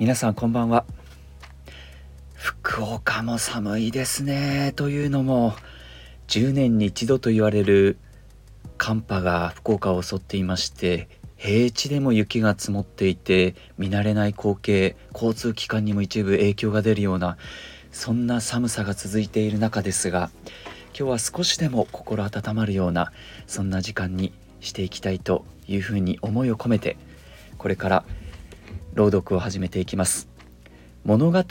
皆さんこんばんは。福岡も寒いですね。というのも10年に一度と言われる寒波が福岡を襲っていまして平地でも雪が積もっていて見慣れない光景交通機関にも一部影響が出るようなそんな寒さが続いている中ですが今日は少しでも心温まるようなそんな時間にしていきたいというふうに思いを込めてこれから朗読を始めていきます。物語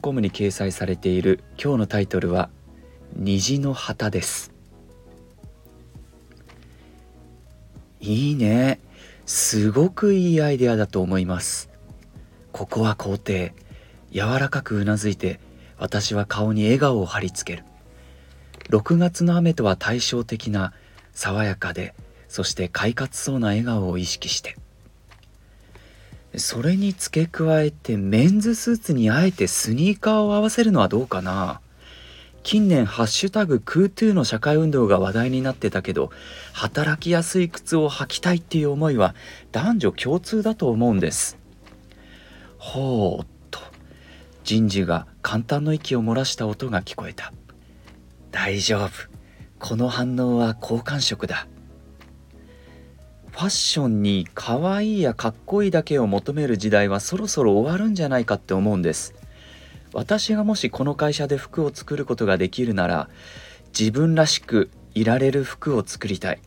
.com に掲載されている今日のタイトルは虹の旗です。いいね。すごくいいアイデアだと思います。ここは皇帝柔らかくうなずいて私は顔に笑顔を貼り付ける。6月の雨とは対照的な爽やかでそして快活そうな笑顔を意識して。それに付け加えてメンズスーツにあえてスニーカーを合わせるのはどうかな？近年ハッシュタグクートゥーの社会運動が話題になってたけど働きやすい靴を履きたいっていう思いは男女共通だと思うんです。ほうっと。人事が簡単の息を漏らした音が聞こえた。大丈夫。この反応は好感触だ。ファッションに可愛いやかっこいいだけを求める時代はそろそろ終わるんじゃないかって思うんです。私がもしこの会社で服を作ることができるなら自分らしくいられる服を作りたい。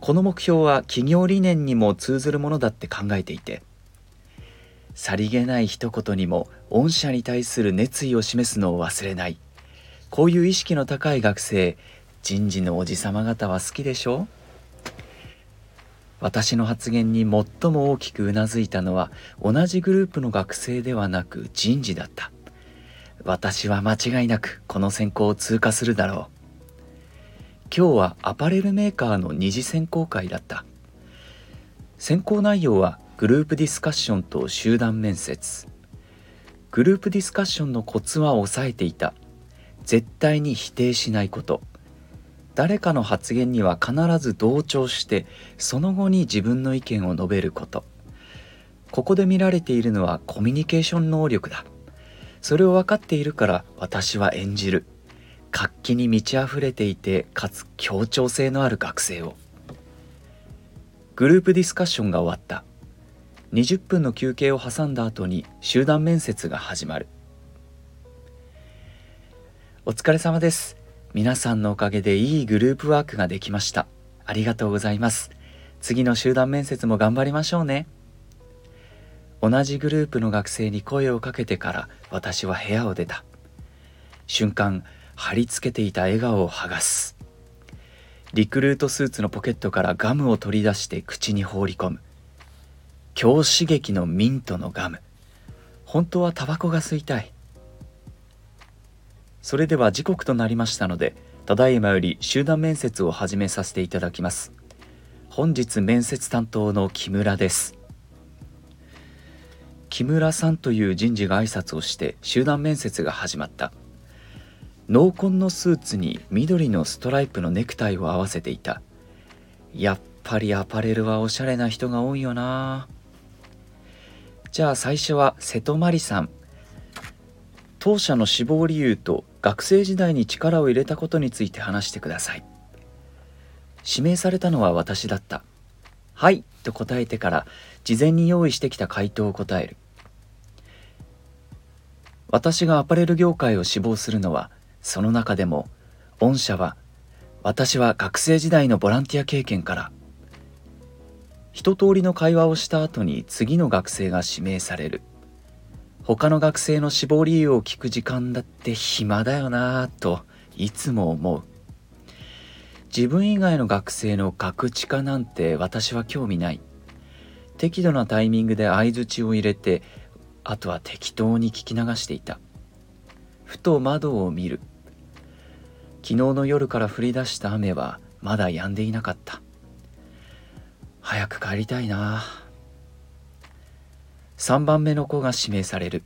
この目標は企業理念にも通ずるものだって考えていて。さりげない一言にも御社に対する熱意を示すのを忘れない。こういう意識の高い学生人事のおじさま方は好きでしょう？私の発言に最も大きくうなずいたのは同じグループの学生ではなく人事だった。私は間違いなくこの選考を通過するだろう。今日はアパレルメーカーの二次選考会だった。選考内容はグループディスカッションと集団面接。グループディスカッションのコツは押さえていた。絶対に否定しないこと。誰かの発言には必ず同調してその後に自分の意見を述べること。ここで見られているのはコミュニケーション能力だ。それを分かっているから私は演じる。活気に満ち溢れていてかつ協調性のある学生を。グループディスカッションが終わった。20分の休憩を挟んだ後に集団面接が始まる。お疲れ様です。皆さんのおかげでいいグループワークができました。ありがとうございます。次の集団面接も頑張りましょうね。同じグループの学生に声をかけてから私は部屋を出た。瞬間貼り付けていた笑顔を剥がす。リクルートスーツのポケットからガムを取り出して口に放り込む。強刺激のミントのガム。本当はタバコが吸いたい。それでは時刻となりましたのでただいまより集団面接を始めさせていただきます。本日面接担当の木村です。木村さんという人事が挨拶をして集団面接が始まった。濃紺のスーツに緑のストライプのネクタイを合わせていた。やっぱりアパレルはおしゃれな人が多いよな。じゃあ最初は瀬戸まりさん。当社の志望理由と学生時代に力を入れたことについて話してください。指名されたのは私だった。はいと答えてから事前に用意してきた回答を答える。私がアパレル業界を志望するのはその中でも御社は私は学生時代のボランティア経験から一通りの会話をした後に次の学生が指名される。他の学生の志望理由を聞く時間だって暇だよなぁといつも思う。自分以外の学生の学知化なんて私は興味ない。適度なタイミングで相づちを入れてあとは適当に聞き流していた。ふと窓を見る。昨日の夜から降り出した雨はまだ止んでいなかった。早く帰りたいな3番目の子が指名される。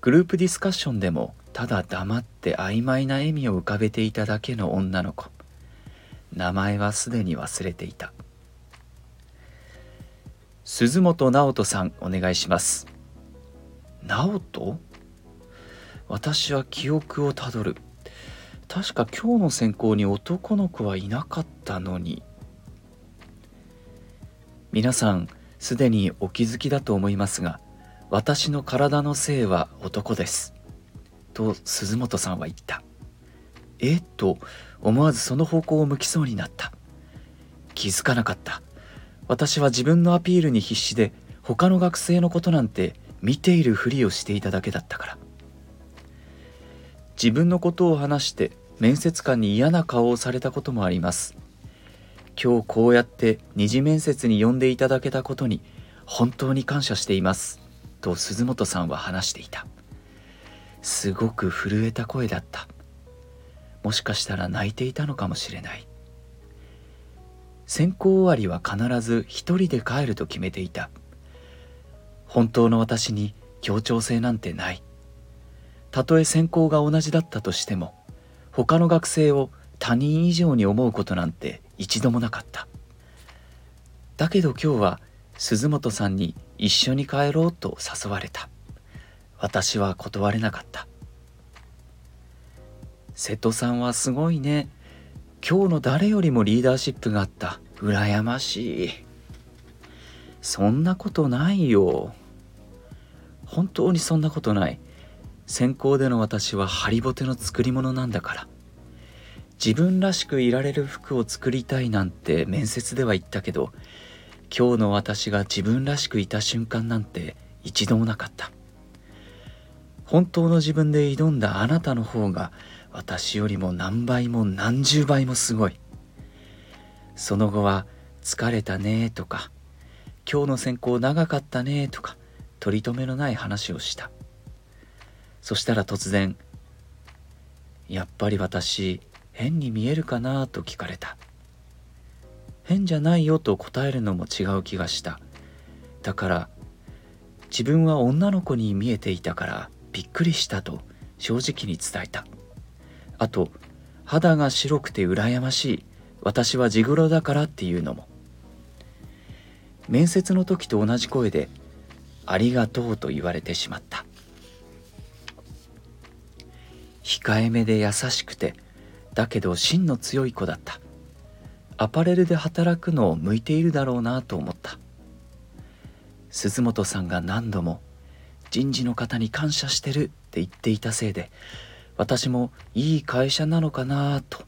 グループディスカッションでもただ黙って曖昧な笑みを浮かべていただけの女の子。名前はすでに忘れていた。鈴本直人さんお願いします。直人？私は記憶をたどる。確か今日の選考に男の子はいなかったのに。皆さんすでにお気づきだと思いますが私の体の性は男です。と鈴本さんは言った。えっと思わずその方向を向きそうになった。気づかなかった。私は自分のアピールに必死で他の学生のことなんて見ているふりをしていただけだったから。自分のことを話して面接官に嫌な顔をされたこともあります。今日こうやって二次面接に呼んでいただけたことに本当に感謝しています。と鈴本さんは話していた。すごく震えた声だった。もしかしたら泣いていたのかもしれない。選考終わりは必ず一人で帰ると決めていた。本当の私に協調性なんてない。たとえ専攻が同じだったとしても他の学生を他人以上に思うことなんて一度もなかった。だけど今日は鈴本さんに一緒に帰ろうと誘われた。私は断れなかった。瀬戸さんはすごいね。今日の誰よりもリーダーシップがあった。羨ましい。そんなことないよ。本当にそんなことない。先行での私はハリボテの作り物なんだから。自分らしくいられる服を作りたいなんて面接では言ったけど今日の私が自分らしくいた瞬間なんて一度もなかった。本当の自分で挑んだあなたの方が私よりも何倍も何十倍もすごい。その後は「疲れたね」とか「今日の選考長かったね」とか取り留めのない話をした。そしたら突然「やっぱり私変に見えるかな?」と聞かれた。変じゃないよと答えるのも違う気がした。だから自分は女の子に見えていたからびっくりしたと正直に伝えた。あと肌が白くて羨ましい私は地黒だからっていうのも。面接の時と同じ声で「ありがとう」と言われてしまった。控えめで優しくてだけど芯の強い子だった。アパレルで働くのを向いているだろうなと思った。鈴本さんが何度も人事の方に感謝してるって言っていたせいで私もいい会社なのかなと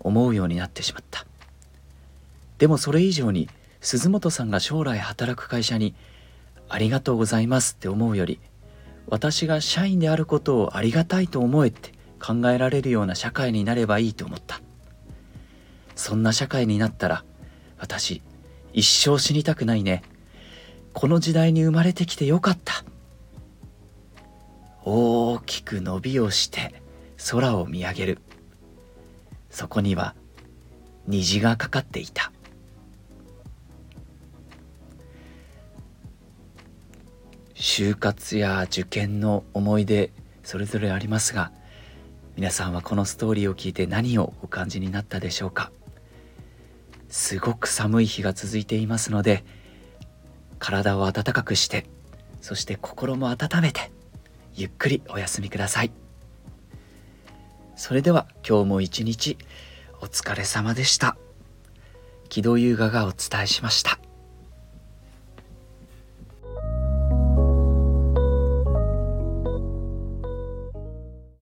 思うようになってしまった。でもそれ以上に鈴本さんが将来働く会社にありがとうございますって思うより私が社員であることをありがたいと思えって考えられるような社会になればいいと思った。そんな社会になったら私一生死にたくないね。この時代に生まれてきてよかった。大きく伸びをして空を見上げる。そこには虹がかかっていた。就活や受験の思い出それぞれありますが皆さんはこのストーリーを聞いて何をお感じになったでしょうか？すごく寒い日が続いていますので体を温かくしてそして心も温めてゆっくりお休みください。それでは今日も一日お疲れ様でした。木戸優雅がお伝えしました。